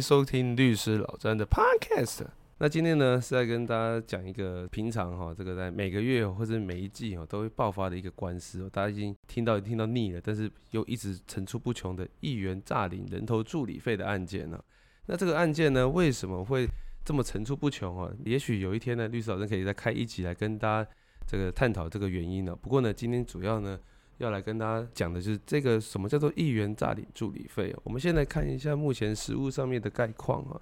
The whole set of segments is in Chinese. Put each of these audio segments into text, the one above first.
收听律师老詹的 Podcast。那今天呢是在跟大家讲一个平常哈，这个在每个月或者每一季哦都会爆发的一个官司，大家已经听到听到腻了，但是又一直层出不穷的议员诈领人头助理费的案件呢。那这个案件呢为什么会这么层出不穷啊？也许有一天呢，律师老詹可以再开一集来跟大家这个探讨这个原因呢。不过呢，今天主要呢。要来跟大家讲的就是这个什么叫做议员诈领助理费。我们先来看一下目前实务上面的概况啊。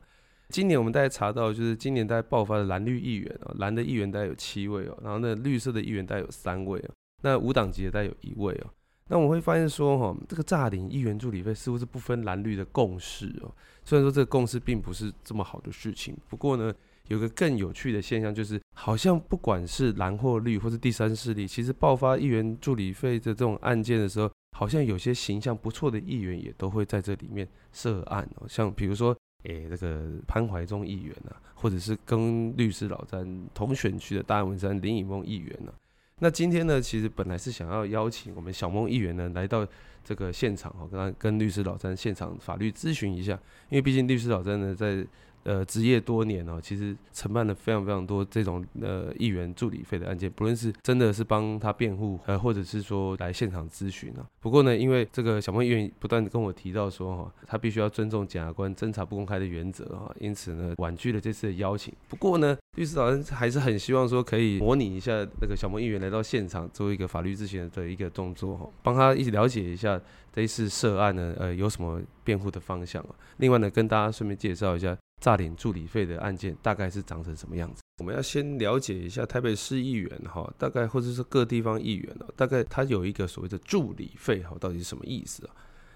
今年我们大概查到，就是今年大概爆发的蓝绿议员啊，蓝的议员大概有七位哦，然后呢绿色的议员大概有三位哦，那无党籍的大概有一位哦。那我们会发现说哈，这个诈领议员助理费似乎是不分蓝绿的共识哦。虽然说这个共识并不是这么好的事情，不过呢。有个更有趣的现象，就是好像不管是蓝或绿，或是第三势力，其实爆发议员助理费的这种案件的时候，好像有些形象不错的议员也都会在这里面涉案哦。像比如说，诶，这个潘怀忠议员啊，或者是跟律师老詹同选区的大安文山林以梦议员呢。那今天呢，其实本来是想要邀请我们小梦议员呢来到这个现场哦，跟他跟律师老詹现场法律咨询一下，因为毕竟律师老詹呢在。呃，职业多年哦，其实承办了非常非常多这种呃议员助理费的案件，不论是真的是帮他辩护，呃，或者是说来现场咨询啊。不过呢，因为这个小孟议员不断的跟我提到说哈，他必须要尊重检察官侦查不公开的原则哈，因此呢婉拒了这次的邀请。不过呢，律师老人还是很希望说可以模拟一下那个小孟议员来到现场做一个法律咨询的一个动作哈，帮他一起了解一下这一次涉案呢呃有什么辩护的方向啊。另外呢，跟大家顺便介绍一下。诈领助理费的案件大概是长成什么样子？我们要先了解一下台北市议员哈，大概或者是各地方议员哦，大概他有一个所谓的助理费哈，到底是什么意思啊？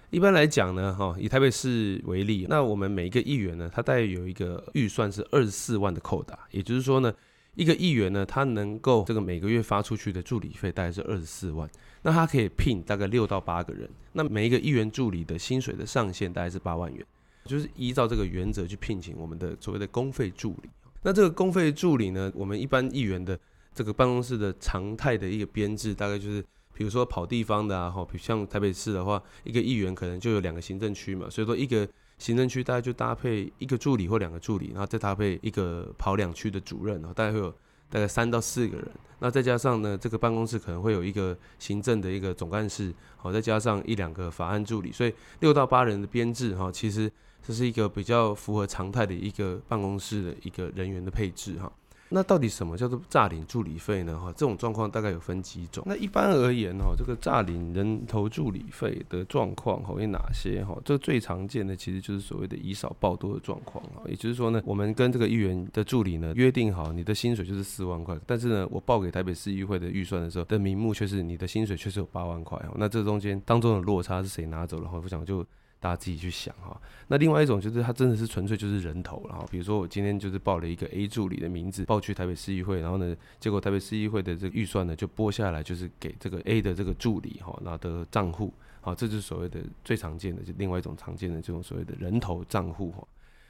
一般来讲呢，哈，以台北市为例，那我们每一个议员呢，他大概有一个预算是二十四万的扣打，也就是说呢，一个议员呢，他能够这个每个月发出去的助理费大概是二十四万，那他可以聘大概六到八个人，那每一个议员助理的薪水的上限大概是八万元。就是依照这个原则去聘请我们的所谓的公费助理。那这个公费助理呢，我们一般议员的这个办公室的常态的一个编制，大概就是，比如说跑地方的啊，哈，像台北市的话，一个议员可能就有两个行政区嘛，所以说一个行政区大概就搭配一个助理或两个助理，然后再搭配一个跑两区的主任，然后大概会有大概三到四个人。那再加上呢，这个办公室可能会有一个行政的一个总干事，好，再加上一两个法案助理，所以六到八人的编制哈，其实。这是一个比较符合常态的一个办公室的一个人员的配置哈。那到底什么叫做诈领助理费呢？哈，这种状况大概有分几种。那一般而言哈，这个诈领人头助理费的状况哈有哪些哈？这最常见的其实就是所谓的以少报多的状况啊。也就是说呢，我们跟这个议员的助理呢约定好，你的薪水就是四万块，但是呢，我报给台北市议会的预算的时候的名目却是你的薪水确实有八万块那这中间当中的落差是谁拿走了？哈，我想就。大家自己去想哈。那另外一种就是他真的是纯粹就是人头，然后比如说我今天就是报了一个 A 助理的名字报去台北市议会，然后呢，结果台北市议会的这个预算呢就拨下来，就是给这个 A 的这个助理哈，然后的账户，好，这就是所谓的最常见的，就另外一种常见的这种所谓的人头账户哈。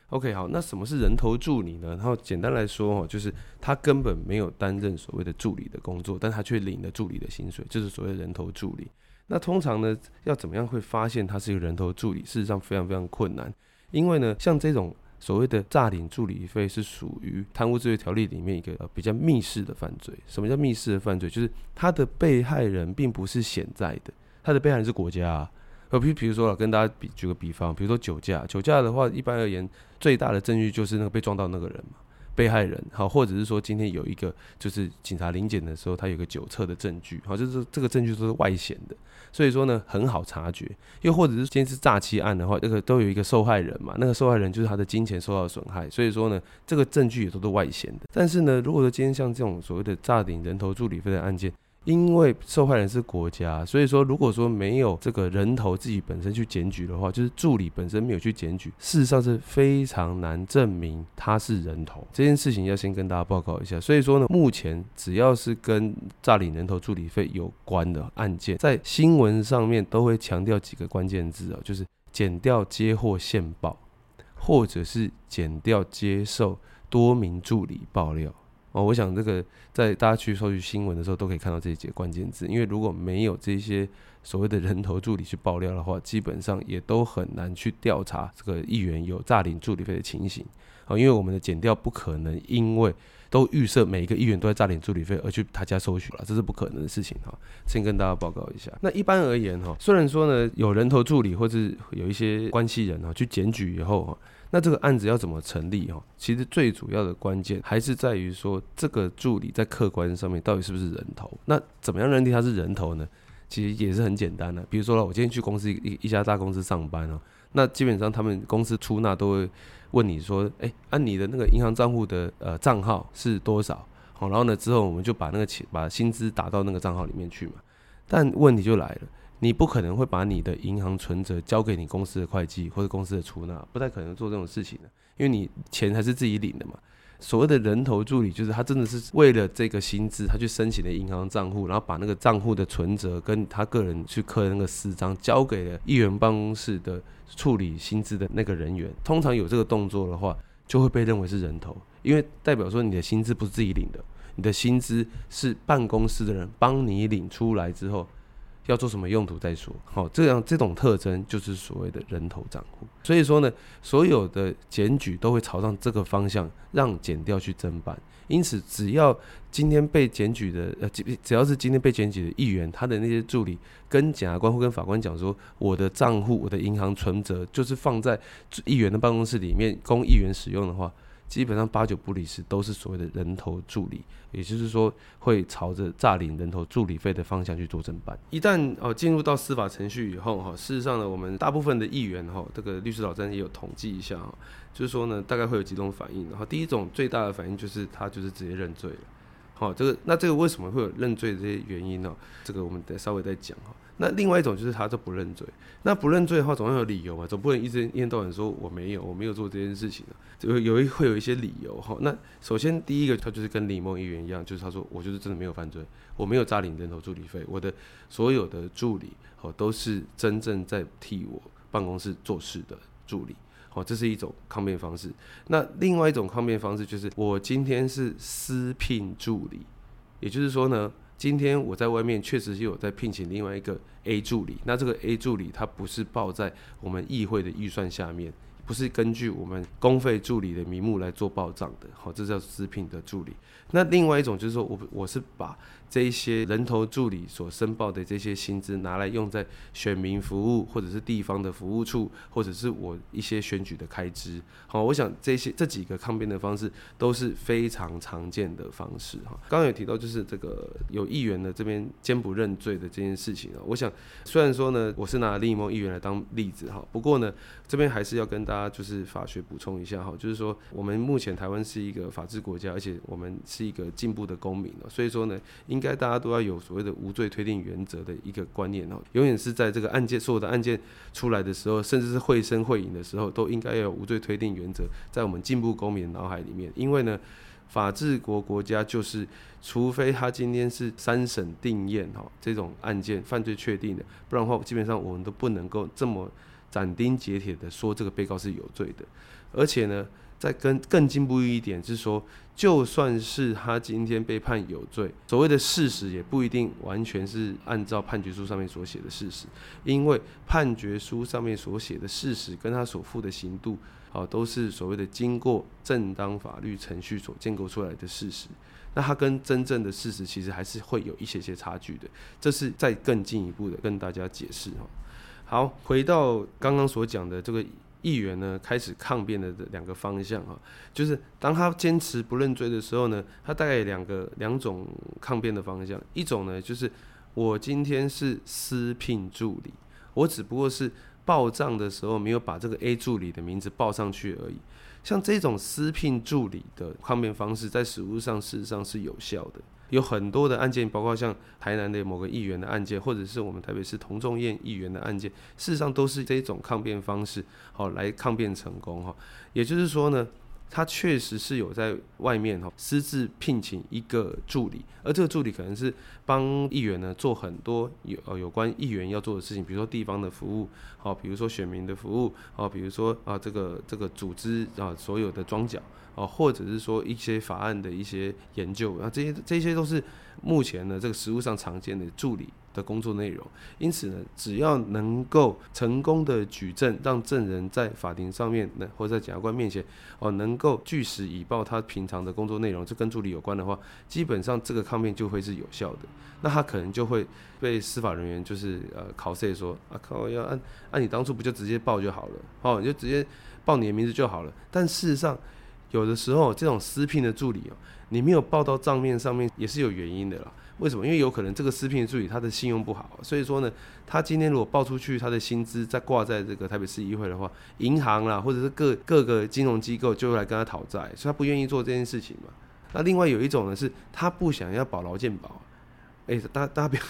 OK，好，那什么是人头助理呢？然后简单来说哈，就是他根本没有担任所谓的助理的工作，但他却领了助理的薪水，就是所谓的人头助理。那通常呢，要怎么样会发现他是一个人头助理？事实上非常非常困难，因为呢，像这种所谓的诈领助理费是属于贪污治罪条例里面一个比较密室的犯罪。什么叫密室的犯罪？就是他的被害人并不是潜在的，他的被害人是国家。啊呃，比比如说，跟大家比举个比方，比如说酒驾，酒驾的话，一般而言，最大的证据就是那个被撞到那个人嘛。被害人好，或者是说今天有一个就是警察临检的时候，他有个酒测的证据，好，就是这个证据都是外显的，所以说呢很好察觉。又或者是今天是诈欺案的话，这个都有一个受害人嘛，那个受害人就是他的金钱受到损害，所以说呢这个证据也都是外显的。但是呢，如果说今天像这种所谓的诈领人头助理费的案件，因为受害人是国家，所以说如果说没有这个人头自己本身去检举的话，就是助理本身没有去检举，事实上是非常难证明他是人头。这件事情要先跟大家报告一下。所以说呢，目前只要是跟诈领人头助理费有关的案件，在新闻上面都会强调几个关键字啊，就是减掉接获线报，或者是减掉接受多名助理爆料。哦，我想这个在大家去搜取新闻的时候都可以看到这些关键字，因为如果没有这些所谓的人头助理去爆料的话，基本上也都很难去调查这个议员有诈领助理费的情形。哦，因为我们的检调不可能因为都预设每一个议员都在诈领助理费而去他家收取了，这是不可能的事情哈。先跟大家报告一下。那一般而言哈，虽然说呢有人头助理或者有一些关系人哈去检举以后哈。那这个案子要怎么成立哈？其实最主要的关键还是在于说，这个助理在客观上面到底是不是人头？那怎么样认定他是人头呢？其实也是很简单的。比如说了，我今天去公司一一家大公司上班哦，那基本上他们公司出纳都会问你说，哎，按你的那个银行账户的呃账号是多少？好，然后呢之后我们就把那个钱把薪资打到那个账号里面去嘛。但问题就来了。你不可能会把你的银行存折交给你公司的会计或者公司的出纳，不太可能做这种事情的，因为你钱还是自己领的嘛。所谓的人头助理，就是他真的是为了这个薪资，他去申请了银行账户，然后把那个账户的存折跟他个人去刻那个私章，交给了议员办公室的处理薪资的那个人员。通常有这个动作的话，就会被认为是人头，因为代表说你的薪资不是自己领的，你的薪资是办公室的人帮你领出来之后。要做什么用途再说。好，这样这种特征就是所谓的人头账户。所以说呢，所有的检举都会朝上这个方向，让检调去侦办。因此，只要今天被检举的呃，只只要是今天被检举的议员，他的那些助理跟检察官或跟法官讲说，我的账户、我的银行存折就是放在议员的办公室里面供议员使用的话。基本上八九不离十都是所谓的人头助理，也就是说会朝着诈领人头助理费的方向去做侦办。一旦哦进入到司法程序以后哈，事实上呢，我们大部分的议员哈，这个律师老詹也有统计一下哈，就是说呢，大概会有几种反应。然后第一种最大的反应就是他就是直接认罪了。好，这个那这个为什么会有认罪的这些原因呢？这个我们再稍微再讲哈。那另外一种就是他就不认罪，那不认罪的话，总要有理由嘛，总不能一直一天到晚说我没有，我没有做这件事情就有一会有一些理由哈。那首先第一个，他就是跟李梦议员一样，就是他说我就是真的没有犯罪，我没有诈领人头助理费，我的所有的助理哦都是真正在替我办公室做事的助理，好，这是一种抗辩方式。那另外一种抗辩方式就是我今天是私聘助理，也就是说呢。今天我在外面确实是有在聘请另外一个 A 助理，那这个 A 助理他不是报在我们议会的预算下面，不是根据我们公费助理的名目来做报账的，好，这叫私聘的助理。那另外一种就是说我我是把。这一些人头助理所申报的这些薪资拿来用在选民服务，或者是地方的服务处，或者是我一些选举的开支。好，我想这些这几个抗辩的方式都是非常常见的方式。哈，刚刚有提到就是这个有议员的这边坚不认罪的这件事情啊。我想虽然说呢，我是拿另一梦议员来当例子哈，不过呢，这边还是要跟大家就是法学补充一下哈，就是说我们目前台湾是一个法治国家，而且我们是一个进步的公民所以说呢，应应该大家都要有所谓的无罪推定原则的一个观念哦，永远是在这个案件所有的案件出来的时候，甚至是会声会影的时候，都应该要有无罪推定原则在我们进步公民脑海里面。因为呢，法治国国家就是，除非他今天是三审定验哈这种案件犯罪确定的，不然的话，基本上我们都不能够这么斩钉截铁的说这个被告是有罪的，而且呢。再更更进步一点是说，就算是他今天被判有罪，所谓的事实也不一定完全是按照判决书上面所写的事实，因为判决书上面所写的事实跟他所负的刑度，啊，都是所谓的经过正当法律程序所建构出来的事实，那他跟真正的事实其实还是会有一些些差距的，这是再更进一步的跟大家解释哈。好，回到刚刚所讲的这个。议员呢开始抗辩的这两个方向哈，就是当他坚持不认罪的时候呢，他大概两个两种抗辩的方向。一种呢就是我今天是私聘助理，我只不过是报账的时候没有把这个 A 助理的名字报上去而已。像这种私聘助理的抗辩方式，在实务上事实上是有效的。有很多的案件，包括像台南的某个议员的案件，或者是我们台北市童仲彦议员的案件，事实上都是这种抗辩方式，好来抗辩成功哈。也就是说呢，他确实是有在外面哈私自聘请一个助理，而这个助理可能是帮议员呢做很多有呃有关议员要做的事情，比如说地方的服务，好，比如说选民的服务，好，比如说啊这个这个组织啊所有的装脚。哦，或者是说一些法案的一些研究，啊，这些这些都是目前呢这个实务上常见的助理的工作内容。因此呢，只要能够成功的举证，让证人在法庭上面呢，或者在检察官面前哦，能够据实以报他平常的工作内容，这跟助理有关的话，基本上这个抗辩就会是有效的。那他可能就会被司法人员就是呃考试说啊靠，要按按你当初不就直接报就好了，哦，你就直接报你的名字就好了。但事实上，有的时候这种私聘的助理哦，你没有报到账面上面也是有原因的啦。为什么？因为有可能这个私聘的助理他的信用不好，所以说呢，他今天如果报出去他的薪资再挂在这个台北市议会的话，银行啦或者是各各个金融机构就会来跟他讨债，所以他不愿意做这件事情嘛。那另外有一种呢，是他不想要保劳健保。哎，大大家不要，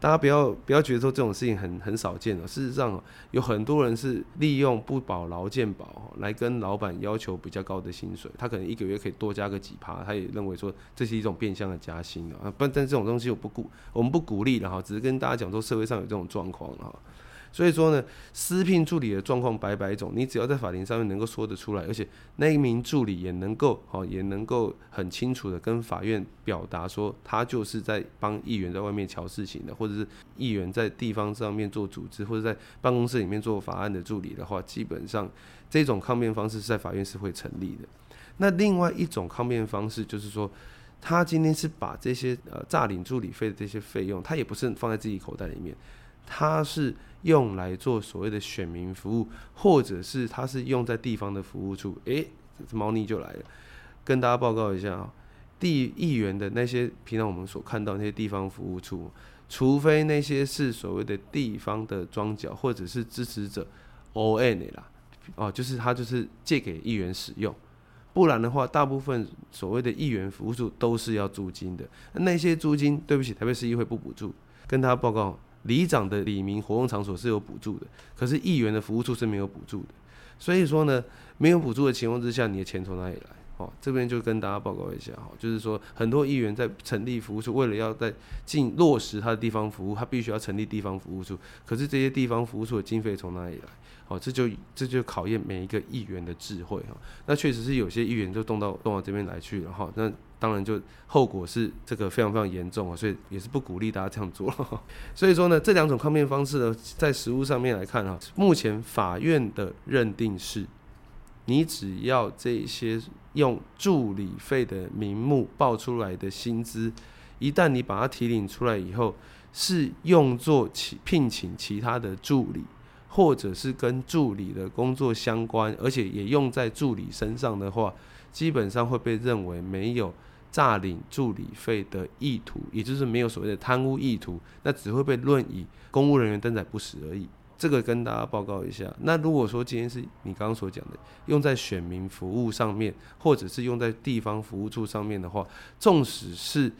大家不要不要觉得说这种事情很很少见的。事实上，有很多人是利用不保劳健保来跟老板要求比较高的薪水，他可能一个月可以多加个几趴，他也认为说这是一种变相的加薪啊。不，但这种东西我不鼓，我们不鼓励了哈，只是跟大家讲说社会上有这种状况哈。所以说呢，私聘助理的状况百百种，你只要在法庭上面能够说得出来，而且那一名助理也能够，哦，也能够很清楚的跟法院表达说，他就是在帮议员在外面瞧事情的，或者是议员在地方上面做组织，或者在办公室里面做法案的助理的话，基本上这种抗辩方式是在法院是会成立的。那另外一种抗辩方式就是说，他今天是把这些呃诈领助理费的这些费用，他也不是放在自己口袋里面。他是用来做所谓的选民服务，或者是它是用在地方的服务处。诶，猫腻就来了，跟大家报告一下啊，地议员的那些平常我们所看到那些地方服务处，除非那些是所谓的地方的庄脚或者是支持者 O N 啦，哦，就是他就是借给议员使用，不然的话，大部分所谓的议员服务处都是要租金的。那些租金，对不起，台北市议会不补助，跟大家报告。里长的里民活动场所是有补助的，可是议员的服务处是没有补助的。所以说呢，没有补助的情况之下，你的钱从哪里来？哦，这边就跟大家报告一下哈，就是说很多议员在成立服务处，为了要在进落实他的地方服务，他必须要成立地方服务处。可是这些地方服务处的经费从哪里来？哦，这就这就考验每一个议员的智慧哈。那确实是有些议员就动到动到这边来去了哈。那当然就后果是这个非常非常严重啊，所以也是不鼓励大家这样做。所以说呢，这两种抗辩方式呢，在实务上面来看哈，目前法院的认定是，你只要这些用助理费的名目报出来的薪资，一旦你把它提领出来以后，是用作其聘请其他的助理。或者是跟助理的工作相关，而且也用在助理身上的话，基本上会被认为没有诈领助理费的意图，也就是没有所谓的贪污意图，那只会被论以公务人员登载不实而已。这个跟大家报告一下。那如果说今天是你刚刚所讲的，用在选民服务上面，或者是用在地方服务处上面的话，纵使是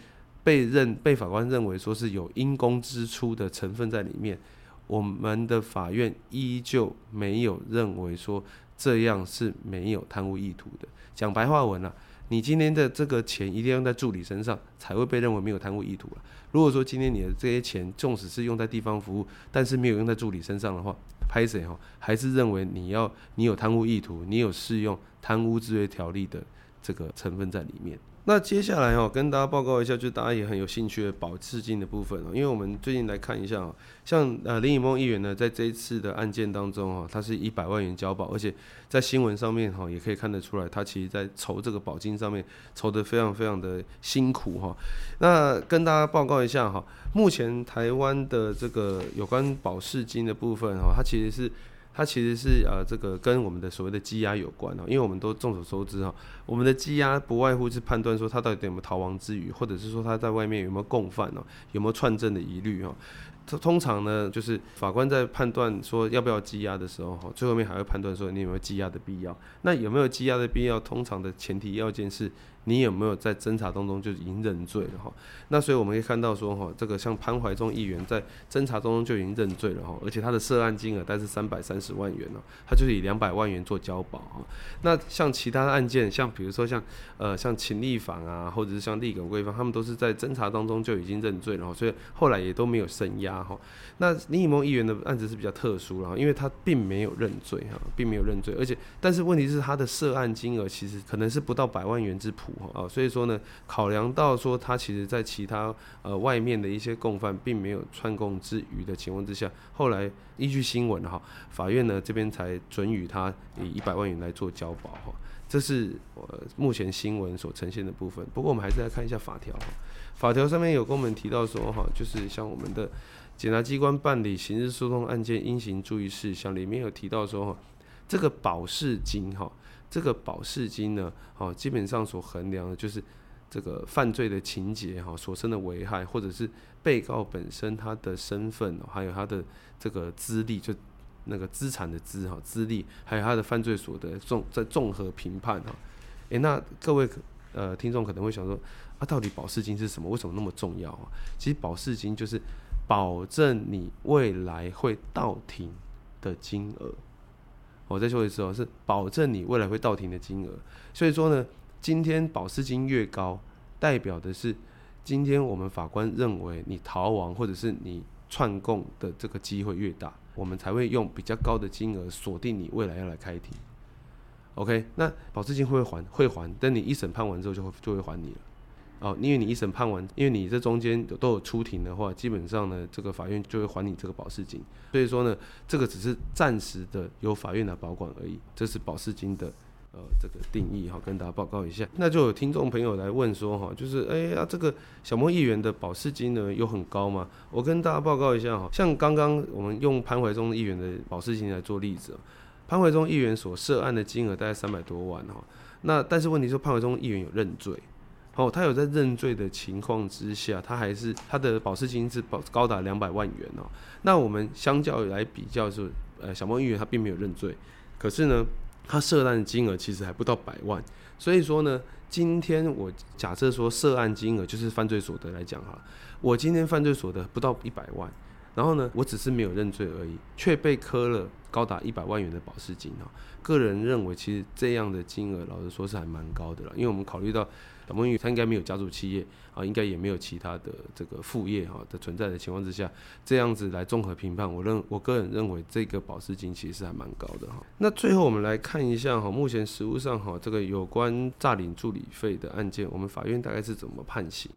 被认被法官认为说是有因公支出的成分在里面。我们的法院依旧没有认为说这样是没有贪污意图的。讲白话文了，你今天的这个钱一定要用在助理身上，才会被认为没有贪污意图了。如果说今天你的这些钱，纵使是用在地方服务，但是没有用在助理身上的话，拍谁哈，还是认为你要你有贪污意图，你有适用贪污治罪条例的这个成分在里面。那接下来哦，跟大家报告一下，就大家也很有兴趣的保释金的部分哦，因为我们最近来看一下哦，像呃林以梦议员呢，在这一次的案件当中哦，他是一百万元交保，而且在新闻上面哈，也可以看得出来，他其实在筹这个保金上面筹得非常非常的辛苦哈。那跟大家报告一下哈，目前台湾的这个有关保释金的部分哈，它其实是。它其实是呃，这个跟我们的所谓的羁押有关哦，因为我们都众所周知哈，我们的羁押不外乎是判断说他到底有没有逃亡之余，或者是说他在外面有没有共犯哦，有没有串证的疑虑哈。通通常呢，就是法官在判断说要不要羁押的时候哈，最后面还会判断说你有没有羁押的必要。那有没有羁押的必要？通常的前提要件是。你有没有在侦查当中就已经认罪了哈？那所以我们可以看到说哈，这个像潘怀忠议员在侦查当中就已经认罪了哈，而且他的涉案金额大概是三百三十万元呢，他就是以两百万元做交保啊。那像其他的案件，像比如说像呃像秦立坊啊，或者是像立耿贵芳，他们都是在侦查当中就已经认罪了哈，所以后来也都没有声押哈。那林以梦议员的案子是比较特殊了，因为他并没有认罪哈，并没有认罪，而且但是问题是他的涉案金额其实可能是不到百万元之谱哈，所以说呢，考量到说他其实在其他呃外面的一些共犯并没有串供之余的情况之下，后来依据新闻哈，法院呢这边才准予他以一百万元来做交保哈。这是呃目前新闻所呈现的部分。不过我们还是来看一下法条。法条上面有跟我们提到说哈，就是像我们的检察机关办理刑事诉讼案件应行注意事项里面有提到说哈，这个保释金哈，这个保释金呢，哦基本上所衡量的就是这个犯罪的情节哈所生的危害，或者是被告本身他的身份，还有他的这个资历就。那个资产的资哈资历，还有他的犯罪所得综在综合评判哈，诶，那各位呃听众可能会想说，啊，到底保释金是什么？为什么那么重要啊？其实保释金就是保证你未来会到庭的金额。我再说一次哦，是保证你未来会到庭的金额。所以说呢，今天保释金越高，代表的是今天我们法官认为你逃亡或者是你串供的这个机会越大。我们才会用比较高的金额锁定你未来要来开庭，OK？那保释金会不会还会还，等你一审判完之后就会就会还你了，哦，因为你一审判完，因为你这中间都有出庭的话，基本上呢，这个法院就会还你这个保释金，所以说呢，这个只是暂时的由法院来保管而已，这是保释金的。呃，这个定义哈，跟大家报告一下。那就有听众朋友来问说哈，就是哎呀，这个小莫议员的保释金呢有很高吗？我跟大家报告一下哈，像刚刚我们用潘怀忠议员的保释金来做例子，潘怀忠议员所涉案的金额大概三百多万哈。那但是问题是潘怀忠议员有认罪，哦，他有在认罪的情况之下，他还是他的保释金是保高达两百万元哦。那我们相较来比较是，呃，小莫议员他并没有认罪，可是呢。他涉案金额其实还不到百万，所以说呢，今天我假设说涉案金额就是犯罪所得来讲哈，我今天犯罪所得不到一百万，然后呢，我只是没有认罪而已，却被磕了高达一百万元的保释金哈。个人认为，其实这样的金额，老实说是还蛮高的了，因为我们考虑到。小梦玉他应该没有家族企业啊，应该也没有其他的这个副业哈的存在的情况之下，这样子来综合评判，我认我个人认为这个保释金其实是还蛮高的哈。那最后我们来看一下哈，目前实务上哈这个有关诈领助理费的案件，我们法院大概是怎么判刑？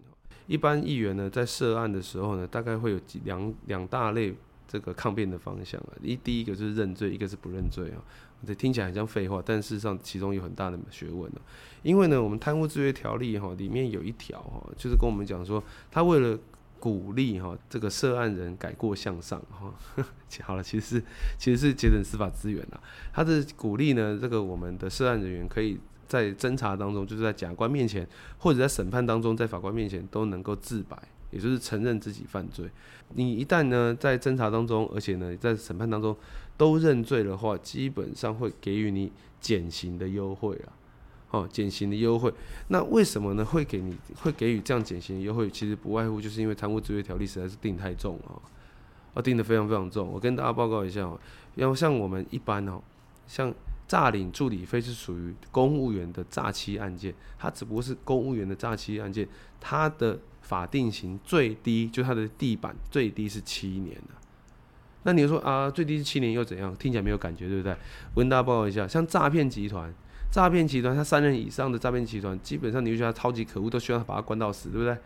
一般议员呢在涉案的时候呢，大概会有几两两大类这个抗辩的方向啊，一第一个就是认罪，一个是不认罪啊。这听起来很像废话，但事实上其中有很大的学问呢。因为呢，我们贪污治罪条例哈里面有一条哈，就是跟我们讲说，他为了鼓励哈这个涉案人改过向上哈，好了，其实是其实是节省司法资源啊。他的鼓励呢，这个我们的涉案人员可以在侦查当中，就是在检察官面前或者在审判当中，在法官面前都能够自白，也就是承认自己犯罪。你一旦呢在侦查当中，而且呢在审判当中。都认罪的话，基本上会给予你减刑的优惠啊，哦，减刑的优惠。那为什么呢？会给你会给予这样减刑的优惠？其实不外乎就是因为贪污治罪条例实在是定太重啊，啊，定的非常非常重。我跟大家报告一下哦，要像我们一般哦，像诈领助理费是属于公务员的诈欺案件，它只不过是公务员的诈欺案件，它的法定刑最低就它的地板最低是七年的。那你说啊，最低是七年又怎样？听起来没有感觉，对不对？我跟大家报告一下，像诈骗集团，诈骗集团他三人以上的诈骗集团，基本上你就觉得超级可恶，都需要把他关到死，对不对？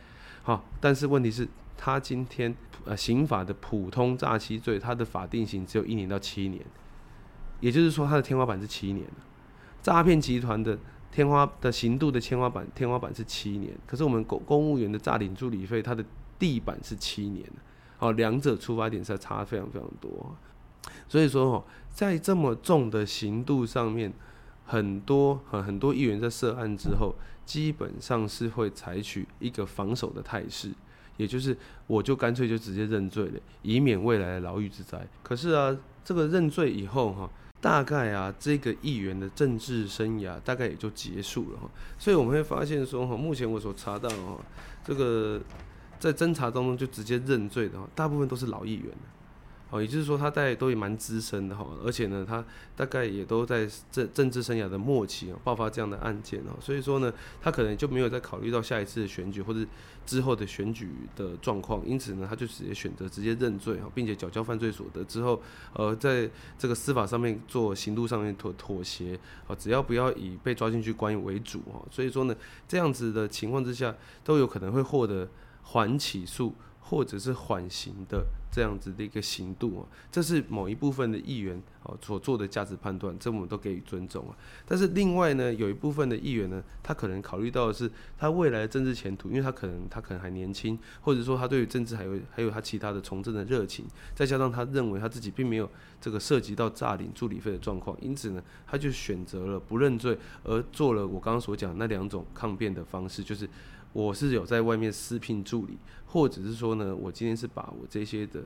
好，但是问题是，他今天呃刑法的普通诈欺罪，它的法定刑只有一年到七年，也就是说它的天花板是七年诈骗集团的天花的刑度的天花板天花板是七年，可是我们公公务员的诈领助理费，它的地板是七年。哦，两者出发点是差非常非常多，所以说哦，在这么重的刑度上面，很多很很多议员在涉案之后，基本上是会采取一个防守的态势，也就是我就干脆就直接认罪了，以免未来的牢狱之灾。可是啊，这个认罪以后哈，大概啊，这个议员的政治生涯大概也就结束了哈。所以我们会发现说哈，目前我所查到哈，这个。在侦查当中就直接认罪的哈，大部分都是老议员哦，也就是说他在都也蛮资深的哈，而且呢，他大概也都在政政治生涯的末期哦，爆发这样的案件哦，所以说呢，他可能就没有再考虑到下一次的选举或者之后的选举的状况，因此呢，他就直接选择直接认罪哈，并且缴交犯罪所得之后，呃，在这个司法上面做刑度上面妥妥协啊，只要不要以被抓进去关为主哈，所以说呢，这样子的情况之下，都有可能会获得缓起诉。或者是缓刑的这样子的一个刑度啊，这是某一部分的议员啊所做的价值判断，这我们都给予尊重啊。但是另外呢，有一部分的议员呢，他可能考虑到的是他未来的政治前途，因为他可能他可能还年轻，或者说他对于政治还有还有他其他的从政的热情，再加上他认为他自己并没有这个涉及到诈领助理费的状况，因此呢，他就选择了不认罪，而做了我刚刚所讲那两种抗辩的方式，就是。我是有在外面私聘助理，或者是说呢，我今天是把我这些的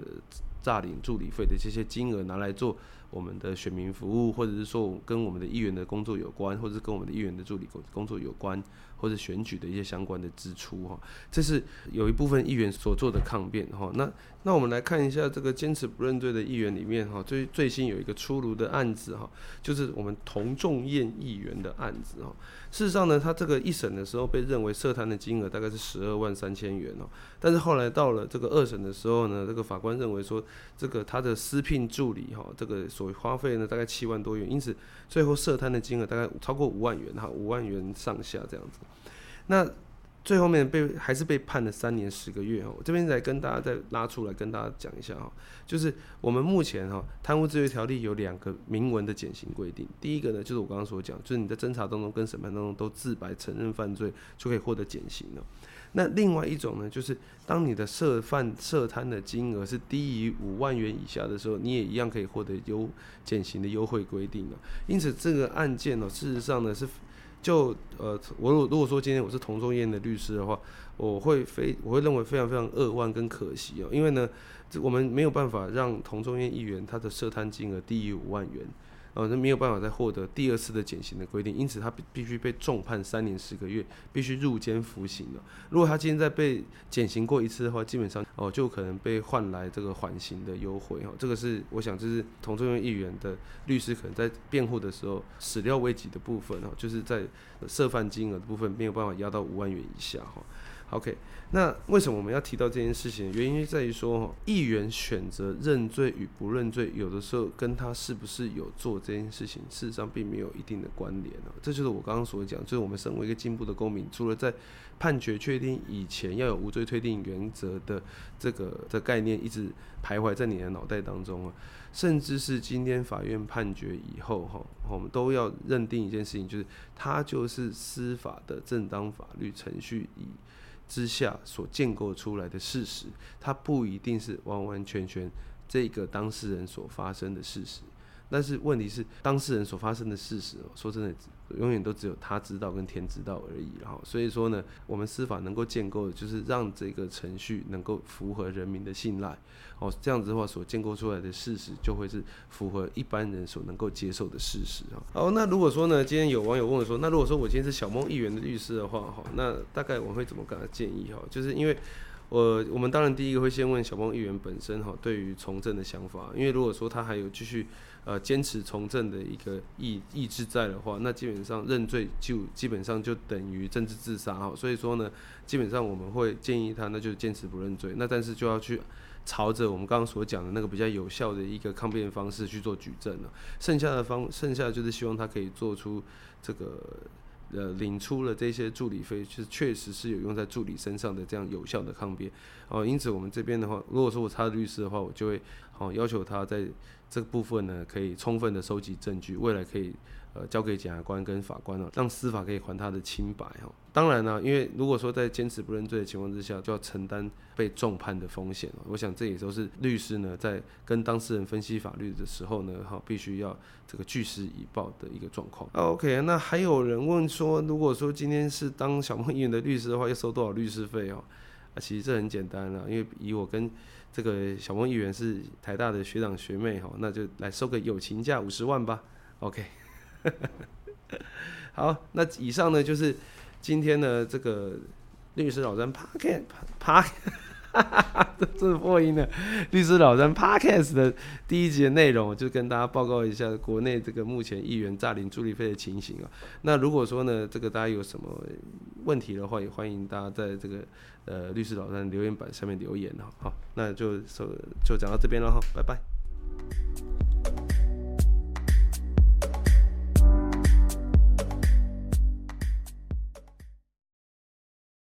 诈领助理费的这些金额拿来做我们的选民服务，或者是说跟我们的议员的工作有关，或者是跟我们的议员的助理工工作有关。或者选举的一些相关的支出哈，这是有一部分议员所做的抗辩哈。那那我们来看一下这个坚持不认罪的议员里面哈，最最新有一个出炉的案子哈，就是我们童仲彦议员的案子哈。事实上呢，他这个一审的时候被认为涉贪的金额大概是十二万三千元哦，但是后来到了这个二审的时候呢，这个法官认为说这个他的私聘助理哈，这个所花费呢大概七万多元，因此最后涉贪的金额大概超过五万元哈，五万元上下这样子。那最后面被还是被判了三年十个月哦。我这边来跟大家再拉出来跟大家讲一下哈，就是我们目前哈贪污治罪条例有两个明文的减刑规定。第一个呢，就是我刚刚所讲，就是你在侦查当中跟审判当中都自白承认犯罪，就可以获得减刑了。那另外一种呢，就是当你的涉犯涉贪的金额是低于五万元以下的时候，你也一样可以获得优减刑的优惠规定了。因此这个案件呢，事实上呢是。就呃，我如如果说今天我是同中院的律师的话，我会非我会认为非常非常扼腕跟可惜哦，因为呢，这我们没有办法让同中院议员他的涉贪金额低于五万元。呃，那没有办法再获得第二次的减刑的规定，因此他必须被重判三年十个月，必须入监服刑了。如果他今天再被减刑过一次的话，基本上哦就可能被换来这个缓刑的优惠哈。这个是我想这是同中院议员的律师可能在辩护的时候始料未及的部分哈，就是在涉犯金额的部分没有办法压到五万元以下哈。OK，那为什么我们要提到这件事情？原因在于说，议员选择认罪与不认罪，有的时候跟他是不是有做这件事情，事实上并没有一定的关联哦。这就是我刚刚所讲，就是我们身为一个进步的公民，除了在判决确定以前要有无罪推定原则的这个的概念一直徘徊在你的脑袋当中啊，甚至是今天法院判决以后哈，我们都要认定一件事情，就是它就是司法的正当法律程序以。之下所建构出来的事实，它不一定是完完全全这个当事人所发生的事实。但是问题是，当事人所发生的事实，说真的，永远都只有他知道跟天知道而已。然后，所以说呢，我们司法能够建构的，就是让这个程序能够符合人民的信赖。哦，这样子的话，所建构出来的事实，就会是符合一般人所能够接受的事实啊。好，那如果说呢，今天有网友问我说，那如果说我今天是小梦议员的律师的话，哈，那大概我会怎么跟他建议哈？就是因为。我我们当然第一个会先问小梦议员本身哈，对于从政的想法，因为如果说他还有继续呃坚持从政的一个意意志在的话，那基本上认罪就基本上就等于政治自杀哈，所以说呢，基本上我们会建议他，那就坚持不认罪，那但是就要去朝着我们刚刚所讲的那个比较有效的一个抗辩方式去做举证了，剩下的方剩下就是希望他可以做出这个。呃，领出了这些助理费，是确实是有用在助理身上的这样有效的抗辩哦。因此，我们这边的话，如果说我他的律师的话，我就会好要求他在这个部分呢，可以充分的收集证据，未来可以。呃，交给检察官跟法官哦，让司法可以还他的清白哈。当然呢，因为如果说在坚持不认罪的情况之下，就要承担被重判的风险我想这也都是律师呢在跟当事人分析法律的时候呢，哈，必须要这个据实以报的一个状况。OK，那还有人问说，如果说今天是当小梦议员的律师的话，要收多少律师费哦？啊，其实这很简单了，因为以我跟这个小梦议员是台大的学长学妹哈，那就来收个友情价五十万吧。OK。好，那以上呢就是今天的这个律师老詹 Park Park。这 这破音的。律师老詹 Podcast 的第一集的内容，就跟大家报告一下国内这个目前议员诈领助理费的情形啊。那如果说呢，这个大家有什么问题的话，也欢迎大家在这个呃律师老詹留言板下面留言哈。好，那就就就讲到这边了哈，拜拜。